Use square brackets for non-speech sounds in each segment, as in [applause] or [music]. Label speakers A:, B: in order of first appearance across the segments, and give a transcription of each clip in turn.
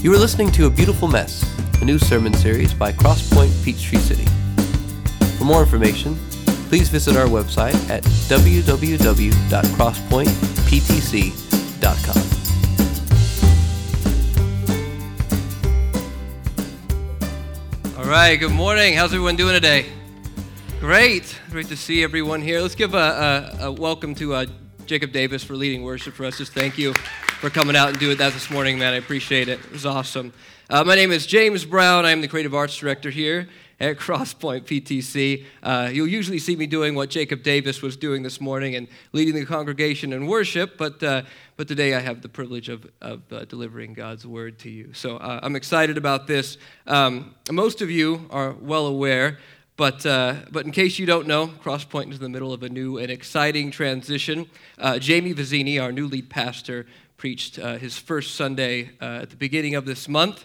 A: You are listening to A Beautiful Mess, a new sermon series by Crosspoint Peachtree City. For more information, please visit our website at www.crosspointptc.com. All right, good morning. How's everyone doing today? Great. Great to see everyone here. Let's give a, a, a welcome to uh, Jacob Davis for leading worship for us. Just thank you for coming out and doing that this morning, man. I appreciate it. It was awesome. Uh, my name is James Brown. I'm the creative arts director here at [laughs] Crosspoint PTC. Uh, you'll usually see me doing what Jacob Davis was doing this morning and leading the congregation in worship, but, uh, but today I have the privilege of, of uh, delivering God's word to you. So uh, I'm excited about this. Um, most of you are well aware. But, uh, but in case you don't know, Crosspoint is in the middle of a new and exciting transition. Uh, Jamie Vizzini, our new lead pastor, preached uh, his first Sunday uh, at the beginning of this month.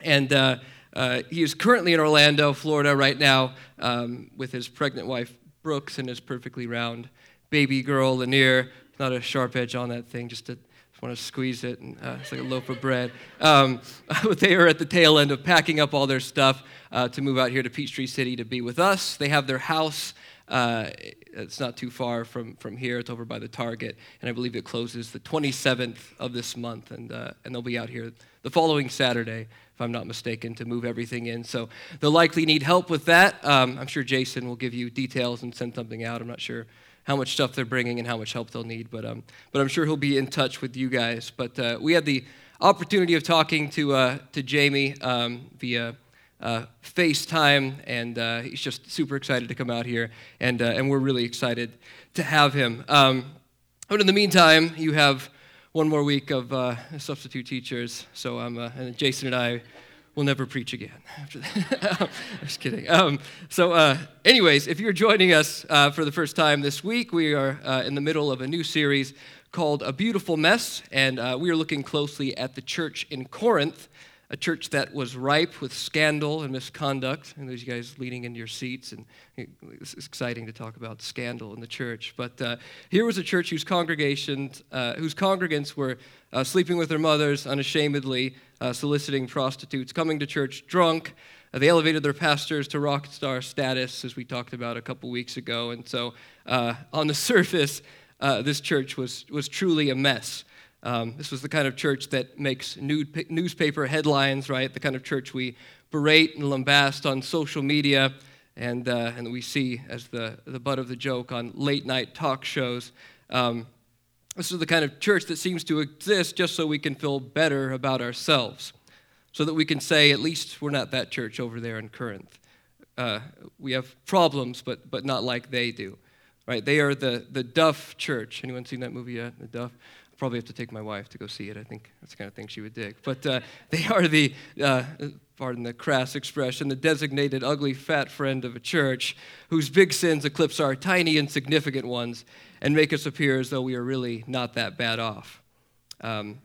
A: And uh, uh, he is currently in Orlando, Florida, right now, um, with his pregnant wife, Brooks, and his perfectly round baby girl, Lanier. Not a sharp edge on that thing, just to just want to squeeze it, and uh, it's like a loaf of bread. Um, [laughs] but they are at the tail end of packing up all their stuff uh, to move out here to Peachtree City to be with us. They have their house uh, it's not too far from, from here. It's over by the Target, and I believe it closes the 27th of this month, and, uh, and they'll be out here the following Saturday, if I'm not mistaken, to move everything in. So they'll likely need help with that. Um, I'm sure Jason will give you details and send something out. I'm not sure how much stuff they're bringing and how much help they'll need, but, um, but I'm sure he'll be in touch with you guys. But uh, we had the opportunity of talking to, uh, to Jamie um, via uh, FaceTime, and uh, he's just super excited to come out here, and, uh, and we're really excited to have him. Um, but in the meantime, you have one more week of uh, substitute teachers, so um, and Jason and I will never preach again after that. [laughs] I'm just kidding. Um, so, uh, anyways, if you're joining us uh, for the first time this week, we are in the middle of a new series called A Beautiful Mess, and we are looking closely at the church in Corinth a church that was ripe with scandal and misconduct. And those you guys leaning into your seats, and it's exciting to talk about scandal in the church. But uh, here was a church whose congregations, uh, whose congregants were uh, sleeping with their mothers unashamedly, uh, soliciting prostitutes, coming to church drunk. Uh, they elevated their pastors to rock star status, as we talked about a couple weeks ago. And so, uh, on the [laughs] surface, this church was, was truly a mess. Um, this was the kind of church that makes newspaper headlines, right? The kind of church we berate and lambast on social media and, uh, and we see as the, the butt of the joke on late night talk shows. Um, this is the kind of church that seems to exist just so we can feel better about ourselves, so that we can say, at least we're not that church over there in Corinth. Uh, we have problems, but, but not like they do. Right? They are the, the Duff church. Anyone seen that movie yet? The Duff? I probably have to take my wife to go see it. I think that's the kind of thing she would dig. But uh, [laughs] they are the, uh, pardon the crass expression, the designated ugly fat friend of a church whose big sins eclipse our tiny insignificant ones and make us appear as though we are really not that bad off. Um,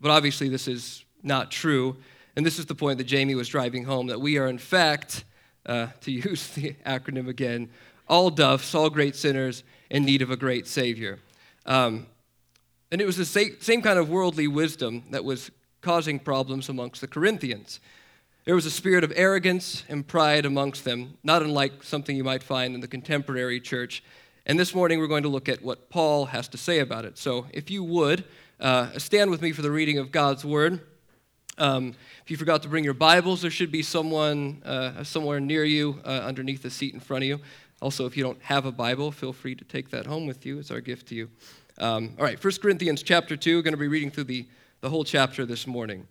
A: but obviously, this is not true. And this is the point that Jamie was driving home that we are, in fact, uh, to [laughs] use the acronym again, all duffs, all great sinners in need of a great Savior. Um, and it was the same kind of worldly wisdom that was causing problems amongst the Corinthians. There was a spirit of arrogance and pride amongst them, not unlike something you might find in the contemporary church. And this morning we're going to look at what Paul has to say about it. So if you would, uh, stand with me for the reading of God's word. Um, if you forgot to bring your Bibles, there should be someone uh, somewhere near you uh, underneath the seat in front of you. Also, if you don't have a Bible, feel free to take that home with you. It's our gift to you. Um, all right, 1 Corinthians chapter 2, going to be reading through the, the whole chapter this morning.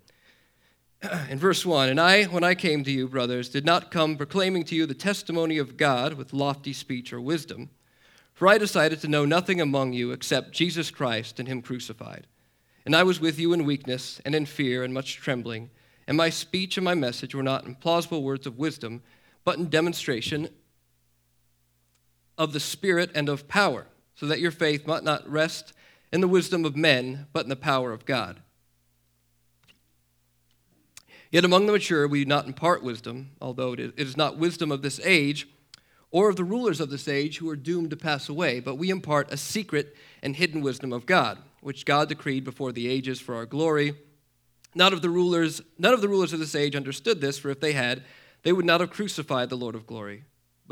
A: [clears throat] In verse 1, and I, when I came to you, brothers, did not come proclaiming to you the testimony of God with lofty speech or wisdom, for I decided to know nothing among you except Jesus Christ and Him crucified. And I was with you in weakness and in fear and much trembling, and my speech and my message were not in plausible words of wisdom, but in demonstration of the Spirit and of power so that your faith might not rest in the wisdom of men, but in the power of God. Yet among the mature we do not impart wisdom, although it is not wisdom of this age or of the rulers of this age who are doomed to pass away, but we impart a secret and hidden wisdom of God, which God decreed before the ages for our glory, None of the rulers, none of the rulers of this age understood this, for if they had, they would not have crucified the Lord of glory.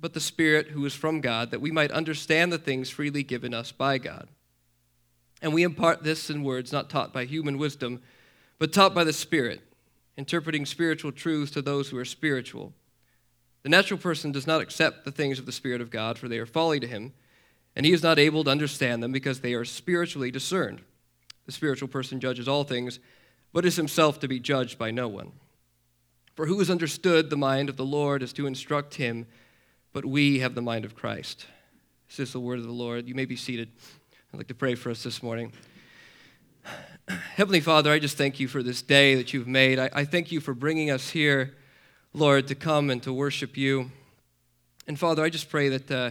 A: but the Spirit who is from God, that we might understand the things freely given us by God. And we impart this in words not taught by human wisdom, but taught by the Spirit, interpreting spiritual truths to those who are spiritual. The natural person does not accept the things of the Spirit of God, for they are folly to him, and he is not able to understand them because they are spiritually discerned. The spiritual person judges all things, but is himself to be judged by no one. For who has understood the mind of the Lord is to instruct him, but we have the mind of Christ. This is the word of the Lord. You may be seated. I'd like to pray for us this morning. [sighs] Heavenly Father, I just thank you for this day that you've made. I, I thank you for bringing us here, Lord, to come and to worship you. And Father, I just pray that, uh,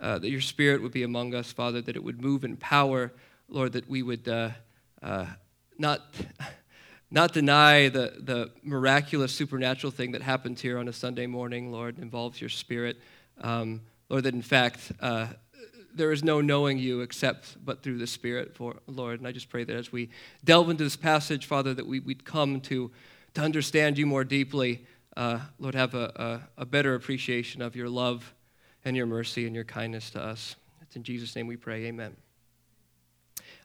A: uh, that your spirit would be among us, Father, that it would move in power, Lord, that we would uh, uh not [laughs] not deny the, the miraculous supernatural thing that happened here on a Sunday morning, Lord, involves your spirit. Um, Lord, that in fact, uh, there is no knowing you except but through the Spirit, for Lord. And I just pray that as we delve into this passage, Father, that we, would come to, to understand you more deeply. Uh, Lord, have a, a, a, better appreciation of your love and your mercy and your kindness to us. It's in Jesus' name we pray. Amen.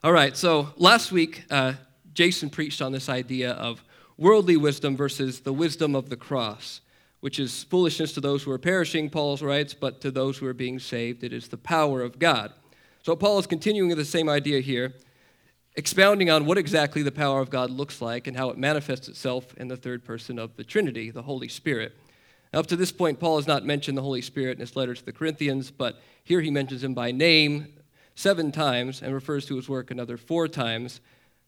A: All right, so last week, uh, Jason preached on this idea of worldly wisdom versus the wisdom of the cross, which is foolishness to those who are perishing, Paul writes, but to those who are being saved, it is the power of God. So Paul is continuing the same idea here, expounding on what exactly the power of God looks like and how it manifests itself in the third person of the Trinity, the Holy Spirit. Now, up to this point, Paul has not mentioned the Holy Spirit in his letter to the Corinthians, but here he mentions him by name seven times and refers to his work another four times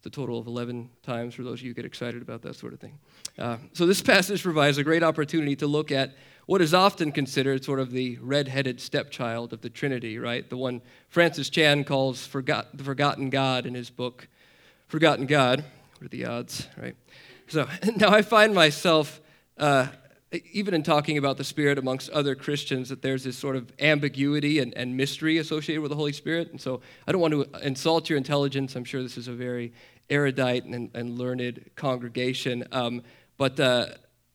A: a total of 11 times for those of you who get excited about that sort of thing. Uh, so, this passage provides a great opportunity to look at what is often considered sort of the red-headed stepchild of the Trinity, right? The one Francis Chan calls forgot, the forgotten God in his book, Forgotten God. What are the odds, right? So [laughs] now I find myself, uh, even in talking about the Spirit amongst other Christians, that there's this sort of ambiguity and, and mystery associated with the Holy Spirit. And so I don't want to insult your intelligence. I'm sure this is a very erudite and, and learned congregation. Um, but uh,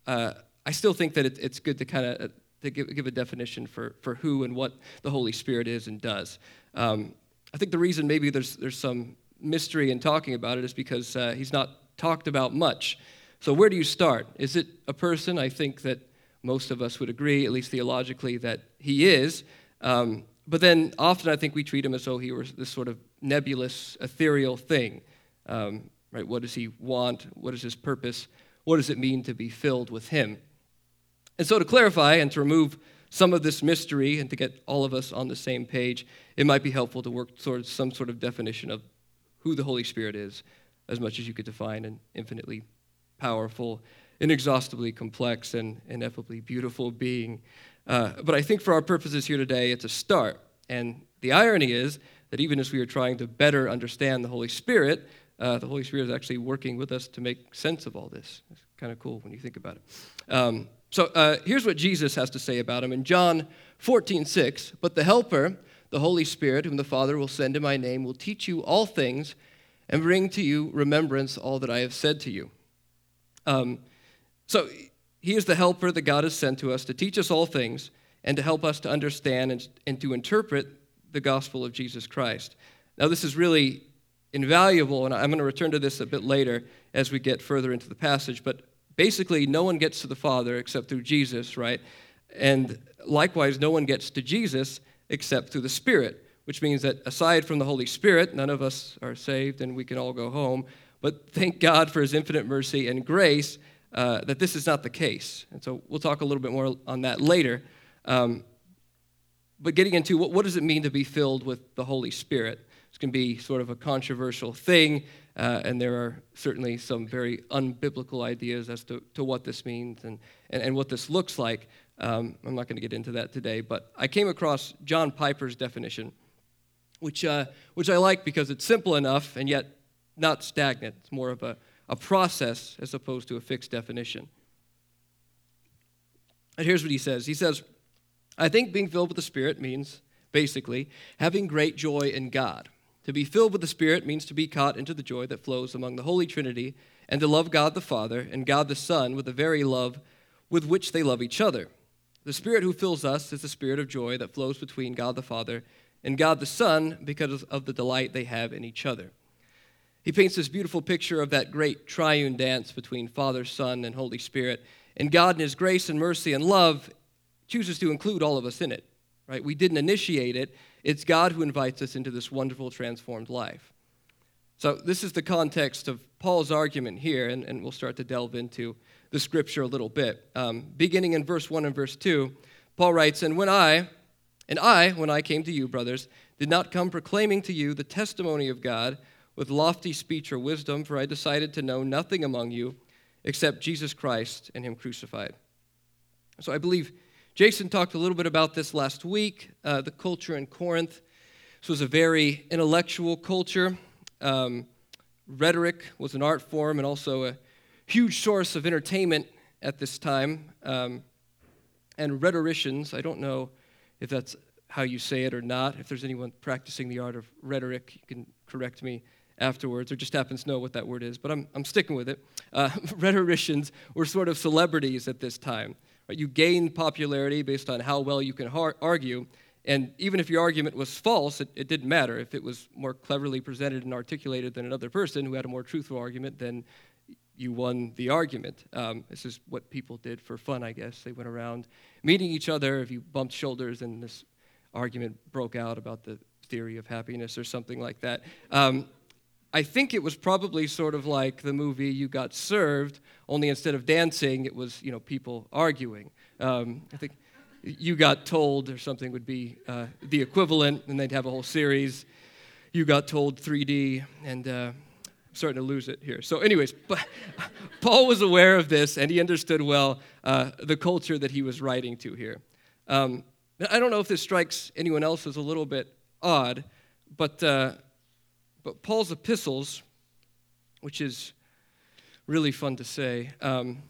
A: uh, I still think that it, it's good to kind of to give, give, a definition for, for who and what the Holy Spirit is and does. Um, I think the reason maybe there's, there's some mystery in talking about it is because uh, he's not talked about much. So, where do you start? Is it a person? I think that most of us would agree, at least theologically, that he is. Um, but then often I think we treat him as though he were this sort of nebulous, ethereal thing. Um, right? What does he want? What is his purpose? What does it mean to be filled with him? And so, to clarify and to remove some of this mystery and to get all of us on the same page, it might be helpful to work towards some sort of definition of who the Holy Spirit is, as much as you could define an infinitely powerful, inexhaustibly complex, and ineffably beautiful being. Uh, but I think for our purposes here today, it's a start. And the irony is that even as we are trying to better understand the Holy Spirit, uh, the Holy Spirit is actually working with us to make sense of all this. It's kind of cool when you think about it. Um, so uh, here's what Jesus has to say about him in John 14, 6. But the Helper, the Holy Spirit, whom the Father will send in my name, will teach you all things and bring to you remembrance all that I have said to you. Um, so he is the helper that God has sent to us to teach us all things and to help us to understand and, and to interpret the gospel of Jesus Christ. Now, this is really invaluable, and I'm going to return to this a bit later as we get further into the passage, but basically, no one gets to the Father except through Jesus, right? And likewise, no one gets to Jesus except through the Spirit, which means that aside from the Holy Spirit, none of us are saved and we can all go home. But thank God for his infinite mercy and grace uh, that this is not the case. And so we'll talk a little bit more on that later. Um, but getting into what, what does it mean to be filled with the Holy Spirit? To be sort of a controversial thing. Uh, and there are certainly some very unbiblical ideas as to, to what this means and, and, and what this looks like. Um, I'm not going to get into that today, but I came across John Piper's definition, which, uh, which I like because it's simple enough and yet not stagnant. It's more of a, a process as opposed to a fixed definition. And here's what he says He says, I think being filled with the Spirit means, basically, having great joy in God. To be filled with the Spirit means to be caught into the joy that flows among the Holy Trinity and to love God the Father and God the Son with the very love with which they love each other. The Spirit who fills us is the Spirit of joy that flows between God the Father and God the Son because of the delight they have in each other. He paints this beautiful picture of that great triune dance between Father, Son, and Holy Spirit. And God, in His grace and mercy and love, chooses to include all of us in it. Right? We didn't initiate it. It's God who invites us into this wonderful, transformed life. So, this is the context of Paul's argument here, and, and we'll start to delve into the scripture a little bit. Um, beginning in verse 1 and verse 2, Paul writes, And when I, and I, when I came to you, brothers, did not come proclaiming to you the testimony of God with lofty speech or wisdom, for I decided to know nothing among you except Jesus Christ and Him crucified. So I believe Jason talked a little bit about this last week. Uh, the culture in Corinth. This was a very intellectual culture. Um, rhetoric was an art form and also a huge source of entertainment at this time. Um, and rhetoricians, I don't know if that's how you say it or not. If there's anyone practicing the art of rhetoric, you can correct me afterwards, or just happens to know what that word is, but I'm, I'm sticking with it. Uh, [laughs] rhetoricians were sort of celebrities at this time. You gained popularity based on how well you can har- argue, and even if your argument was false, it, it, didn't matter. If it was more cleverly presented and articulated than another person who had a more truthful argument, then you won the argument. Um, this is what people did for fun, I guess. They went around meeting each other. If you bumped shoulders and this argument broke out about the theory of happiness or something like that. Um, I think it was probably sort of like the movie You Got Served, only instead of dancing, it was you know people arguing. Um, I think You Got Told or something would be uh, the equivalent, and they'd have a whole series. You Got Told 3D, and uh, I'm starting to lose it here. So, anyways, [laughs] but Paul was aware of this, and he understood well uh, the culture that he was writing to here. Um, I don't know if this strikes anyone else as a little bit odd, but uh, but Paul's epistles, which is really fun to say, um,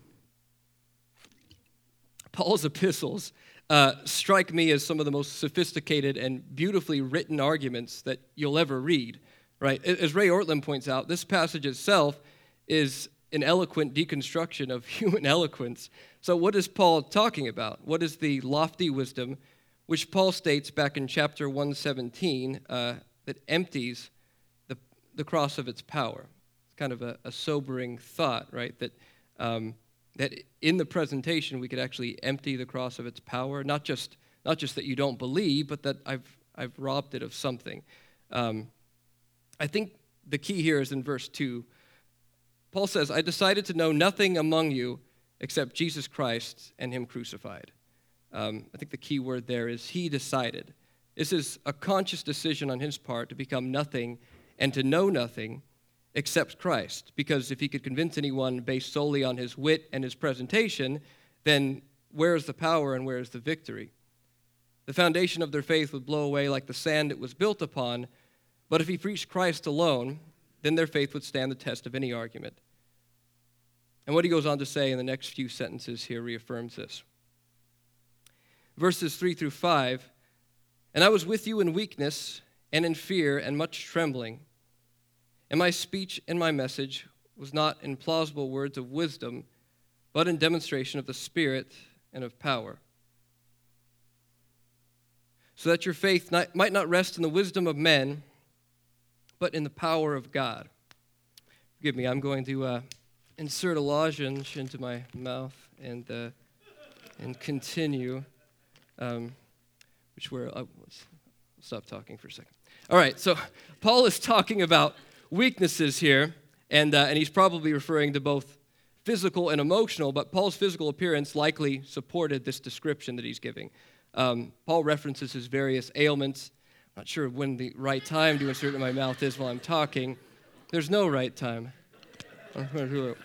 A: Paul's epistles uh, strike me as some of the most sophisticated and beautifully written arguments that you'll ever read. Right? As Ray Ortlund points out, this passage itself is an eloquent deconstruction of [laughs] human eloquence. So, what is Paul talking about? What is the lofty wisdom which Paul states back in chapter 117 uh, that empties the cross of its power. It's kind of a, a sobering thought, right? That, um, that in the presentation we could actually empty the cross of its power, not just, not just that you don't believe, but that I've, I've robbed it of something. Um, I think the key here is in verse 2. Paul says, I decided to know nothing among you except Jesus Christ and Him crucified. Um, I think the key word there is He decided. This is a conscious decision on His part to become nothing and to know nothing except Christ. Because if he could convince anyone based solely on his wit and his presentation, then where is the power and where is the victory? The foundation of their faith would blow away like the sand it was built upon, but if he preached Christ alone, then their faith would stand the test of any argument. And what he goes on to say in the next few sentences here reaffirms this. Verses 3 through 5 And I was with you in weakness and in fear and much trembling. And my speech and my message was not in plausible words of wisdom, but in demonstration of the Spirit and of power. So that your faith not, might not rest in the wisdom of men, but in the power of God. Forgive me, I'm going to uh, insert a lozenge into my mouth and, uh, and continue, um, which where I uh. Stop talking for a second. All right, so Paul is talking about weaknesses here, and, uh, and he's probably referring to both physical and emotional, but Paul's physical appearance likely supported this description that he's giving. Um, Paul references his various ailments. I'm not sure when the right time to insert in my mouth is while I'm talking, There's no right time. [laughs]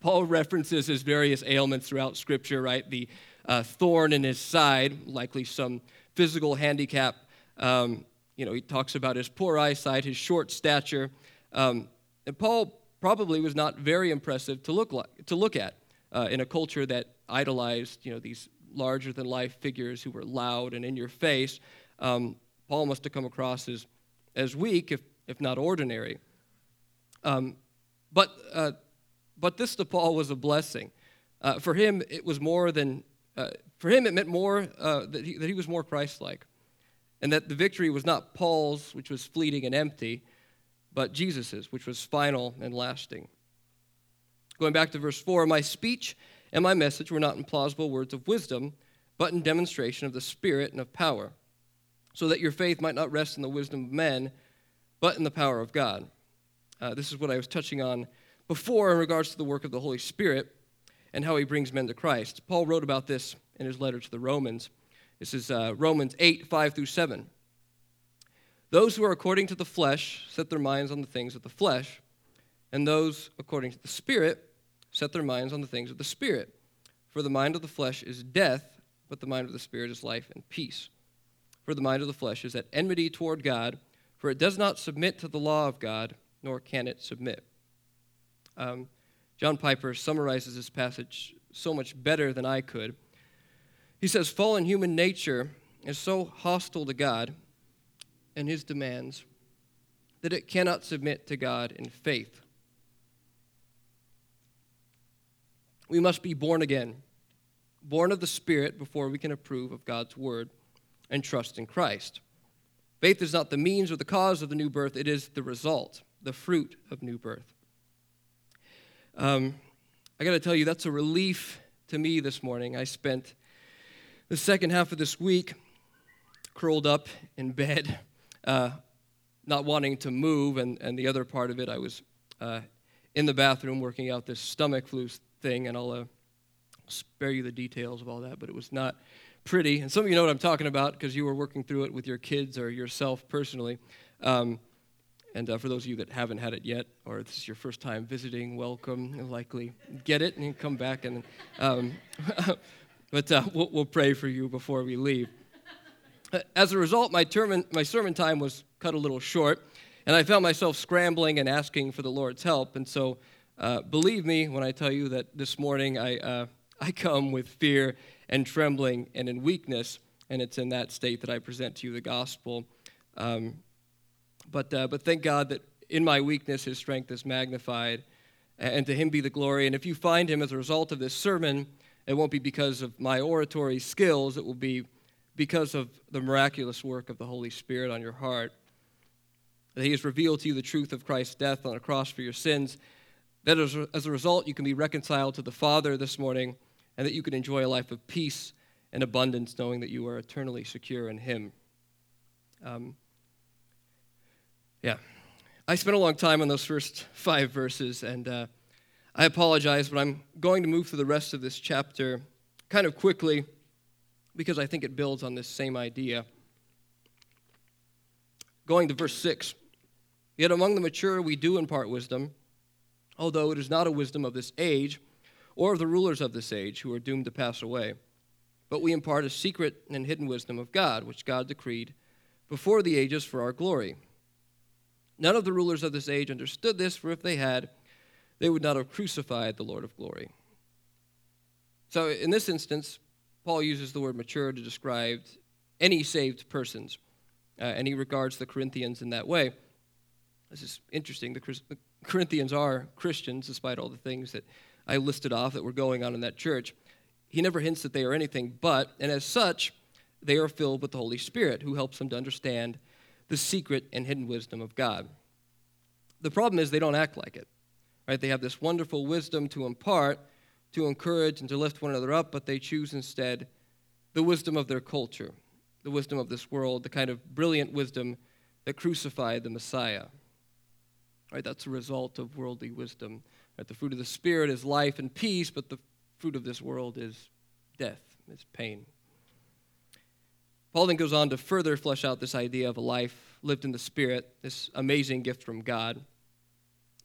A: Paul references his various ailments throughout Scripture, right? The uh, thorn in his side, likely some physical handicap. Um, you know, he talks about his poor eyesight, his short stature. Um, and Paul probably was not very impressive to look, like, to look at uh, in a culture that idolized, you know, these larger than life figures who were loud and in your face. Um, Paul must have come across as, as weak, if, if not ordinary. Um, but, uh, but this to Paul was a blessing. Uh, for him, it was more than, uh, for him, it meant more uh, that, he, that he was more Christ like. And that the victory was not Paul's, which was fleeting and empty, but Jesus's, which was final and lasting. Going back to verse 4 My speech and my message were not in plausible words of wisdom, but in demonstration of the Spirit and of power, so that your faith might not rest in the wisdom of men, but in the power of God. Uh, this is what I was touching on before in regards to the work of the Holy Spirit and how he brings men to Christ. Paul wrote about this in his letter to the Romans. This is uh, Romans 8, 5 through 7. Those who are according to the flesh set their minds on the things of the flesh, and those according to the Spirit set their minds on the things of the Spirit. For the mind of the flesh is death, but the mind of the Spirit is life and peace. For the mind of the flesh is at enmity toward God, for it does not submit to the law of God, nor can it submit. Um, John Piper summarizes this passage so much better than I could. He says, Fallen human nature is so hostile to God and his demands that it cannot submit to God in faith. We must be born again, born of the Spirit before we can approve of God's word and trust in Christ. Faith is not the means or the cause of the new birth, it is the result, the fruit of new birth. Um, I got to tell you, that's a relief to me this morning. I spent the second half of this week curled up in bed, [laughs] uh, not wanting to move, and, and the other part of it, I was uh, in the bathroom working out this stomach flu thing, and I'll uh, spare you the details of all that, but it was not pretty. And some of you know what I'm talking about because you were working through it with your kids or yourself personally. Um, and uh, for those of you that haven't had it yet, or this is your first time visiting, welcome. Likely get it and come back. And um, [laughs] but uh, we'll, we'll, pray for you before we leave. As a result, my, term, my sermon time was cut a little short, and I found myself scrambling and asking for the Lord's help. And so uh, believe me when I tell you that this morning I, uh, I come with fear and trembling and in weakness, and it's in that state that I present to you the gospel. Um, but, uh, but thank God that in my weakness, his strength is magnified, and to him be the glory. And if you find him as a result of this sermon, it won't be because of my oratory skills, it will be because of the miraculous work of the Holy Spirit on your heart. That he has revealed to you the truth of Christ's death on a cross for your sins that as, a result, you can be reconciled to the Father this morning, and that you can enjoy a life of peace and abundance, knowing that you are eternally secure in Him. Um, yeah. I spent a long time on those first [laughs] five verses, and uh, I apologize, but I'm going to move through the rest of this chapter kind of quickly because I think it builds on this same idea. Going to verse 6 Yet among the mature we do impart wisdom although it is not a wisdom of this age or of the rulers of this age who are doomed to pass away. But we impart a secret and hidden wisdom of God, which God decreed before the ages for our glory. None of the rulers of this age understood this, for if they had, they would not have crucified the Lord of glory. So, in this instance, Paul uses the word mature to describe any saved persons, uh, and he regards the Corinthians in that way. This is interesting. The Corinthians are Christians, despite all the things that I listed off that were going on in that church. He never hints that they are anything but, and as such, they are filled with the Holy Spirit, who helps them to understand the secret and hidden wisdom of God. The problem is they don't act like it. Right? They have this wonderful wisdom to impart, to encourage, and to lift one another up, but they choose instead the wisdom of their culture, the wisdom of this world, the kind of brilliant wisdom that crucified the Messiah. Right? That's a result of worldly wisdom. Right? The fruit of the Spirit is life and peace, but the fruit of this world is death, is pain. Paul then goes on to further flesh out this idea of a life lived in the Spirit, this amazing gift from God.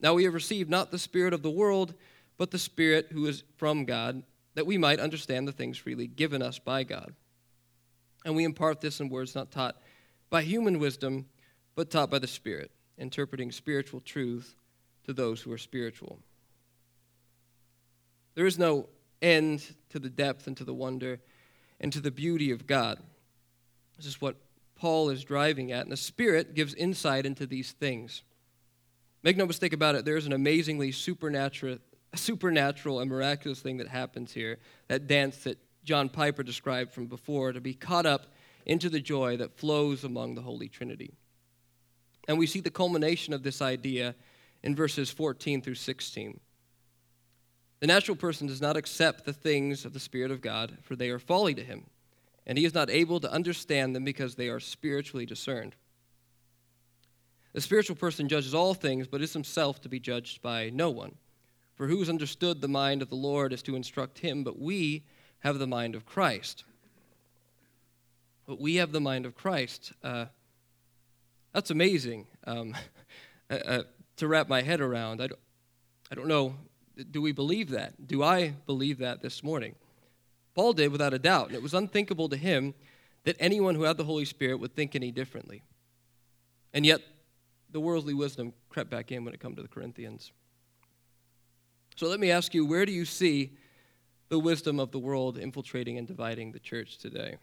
A: Now we have received not the Spirit of the world, but the Spirit who is from God that we might understand the things freely given us by God. And we impart this in words not taught by human wisdom, but taught by the Spirit, interpreting spiritual truth to those who are spiritual. There is no end to the depth and to the wonder and to the beauty of God. This is what Paul is driving at, and the Spirit gives insight into these things. Make no mistake about it, there is an amazingly supernatural, supernatural and miraculous thing that happens here. That dance that John Piper described from before, to be caught up into the joy that flows among the Holy Trinity. And we see the culmination of this idea in verses 14 through 16. The natural person does not accept the things of the Spirit of God, for they are folly to him, and he is not able to understand them because they are spiritually discerned. The spiritual person judges all things, but is himself to be judged by no one. For who has understood the mind of the Lord is to instruct him, but we have the mind of Christ. But we have the mind of Christ. Uh, that's amazing um, [laughs] uh, uh, to wrap my head around. I don't, I don't know. Do we believe that? Do I believe that this morning? Paul did without a doubt, and it was unthinkable to him that anyone who had the Holy Spirit would think any differently. And yet, the worldly wisdom crept back in when it comes to the Corinthians. So let me ask you where do you see the wisdom of the world infiltrating and dividing the church today?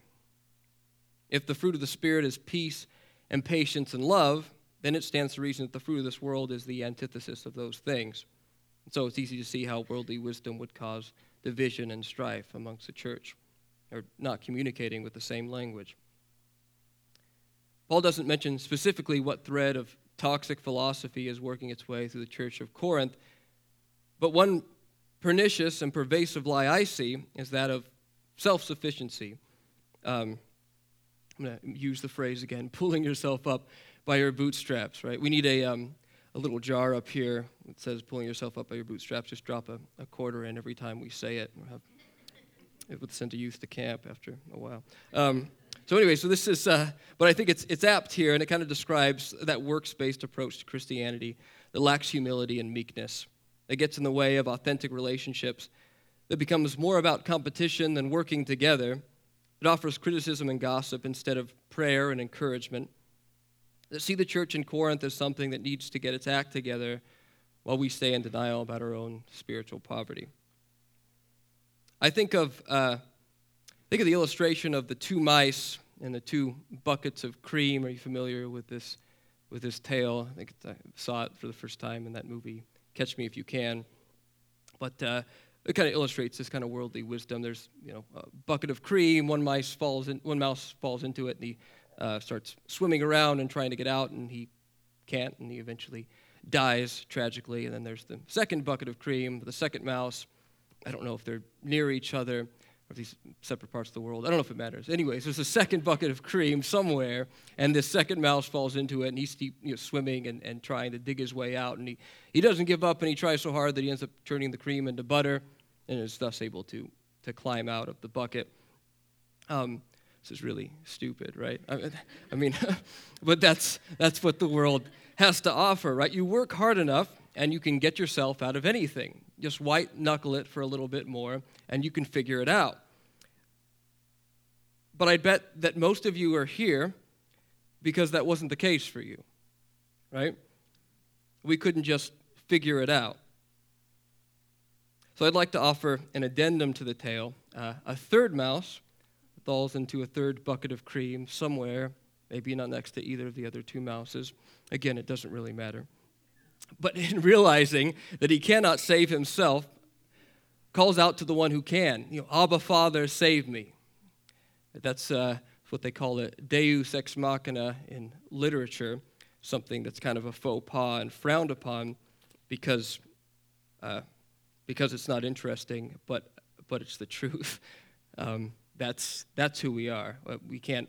A: If the fruit of the Spirit is peace and patience and love, then it stands to reason that the fruit of this world is the antithesis of those things. And so it's easy to see how worldly wisdom would cause division and strife amongst the church, or not communicating with the same language. Paul doesn't mention specifically what thread of toxic philosophy is working its way through the church of Corinth, but one pernicious and pervasive lie I see is that of self sufficiency. Um, I'm going to use the phrase again [laughs] pulling yourself up by your bootstraps, right? We need a, um, a little jar up here that says pulling yourself up by your bootstraps. Just drop a, a quarter in every time we say it. We'll have, it would send a youth to camp after a while. Um, so anyway, so this is, uh, but I think it's, it's apt here, and it kind of describes that works-based approach to Christianity that lacks humility and meekness that gets in the way of authentic relationships, that becomes more about competition than working together, that offers criticism and gossip instead of prayer and encouragement, that see the church in Corinth as something that needs to get its act together while we stay in denial about our own spiritual poverty. I think of, uh, think of the illustration of the two mice and the two buckets of cream. Are you familiar with this, with this tale? I think I saw it for the first time in that movie Catch Me If You Can. But uh, it kind of illustrates this kind of worldly wisdom. There's, you know, a bucket of cream. One mouse falls in, one mouse falls into it, and he uh, starts swimming around and trying to get out, and he can't, and he eventually dies tragically. And then there's the second bucket of cream, the second mouse. I don't know if they're near each other or these separate parts of the world. I don't know if it matters. Anyways, there's a second bucket of cream somewhere, and this second mouse falls into it, and he's you know, swimming and, and trying to dig his way out. And he, he doesn't give up, and he tries so hard that he ends up turning the cream into butter and is thus able to, to climb out of the bucket. Um, this is really stupid, right? I, I mean, [laughs] but that's, that's what the world has to offer, right? You work hard enough, and you can get yourself out of anything. Just white knuckle it for a little bit more, and you can figure it out. But I bet that most of you are here because that wasn't the case for you, right? We couldn't just figure it out. So I'd like to offer an addendum to the tale. Uh, a third mouse falls into a third bucket of cream somewhere, maybe not next to either of the other two mouses. Again, it doesn't really matter. But in [laughs] realizing that he cannot save himself, calls out to the one who can. You know, Abba, Father, save me. That's uh, what they call it, deus ex machina in literature. something that's kind of a faux pas and frowned upon because, uh, because it's not interesting, but, but it's the truth. [laughs] Um, that's, that's who we are. Uh, we can't,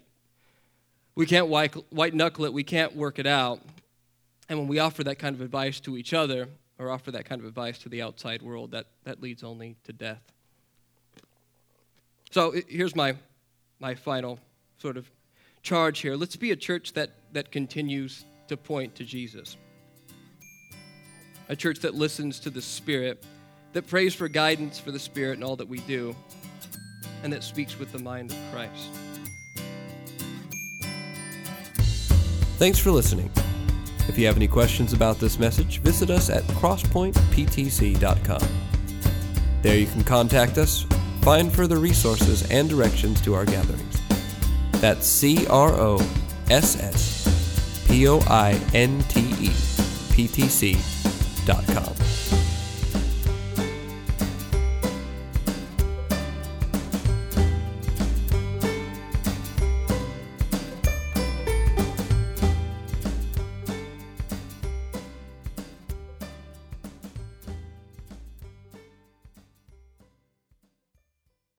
A: we can't white, white knuckle it, we can't work it out. And when we offer that kind of advice to each other, or offer that kind of advice to the outside world, that, that leads only to death. So here's my, my final sort of charge here. Let's be a church that, that continues to point to Jesus. A church that listens to the Spirit, that prays for guidance for the Spirit in all that we do, and that speaks with the mind of Christ.
B: Thanks for listening. If you have any questions about this message, visit us at crosspointptc.com. There you can contact us, find further resources, and directions to our gatherings. That's C R O S S P O I N T E P T C dot com.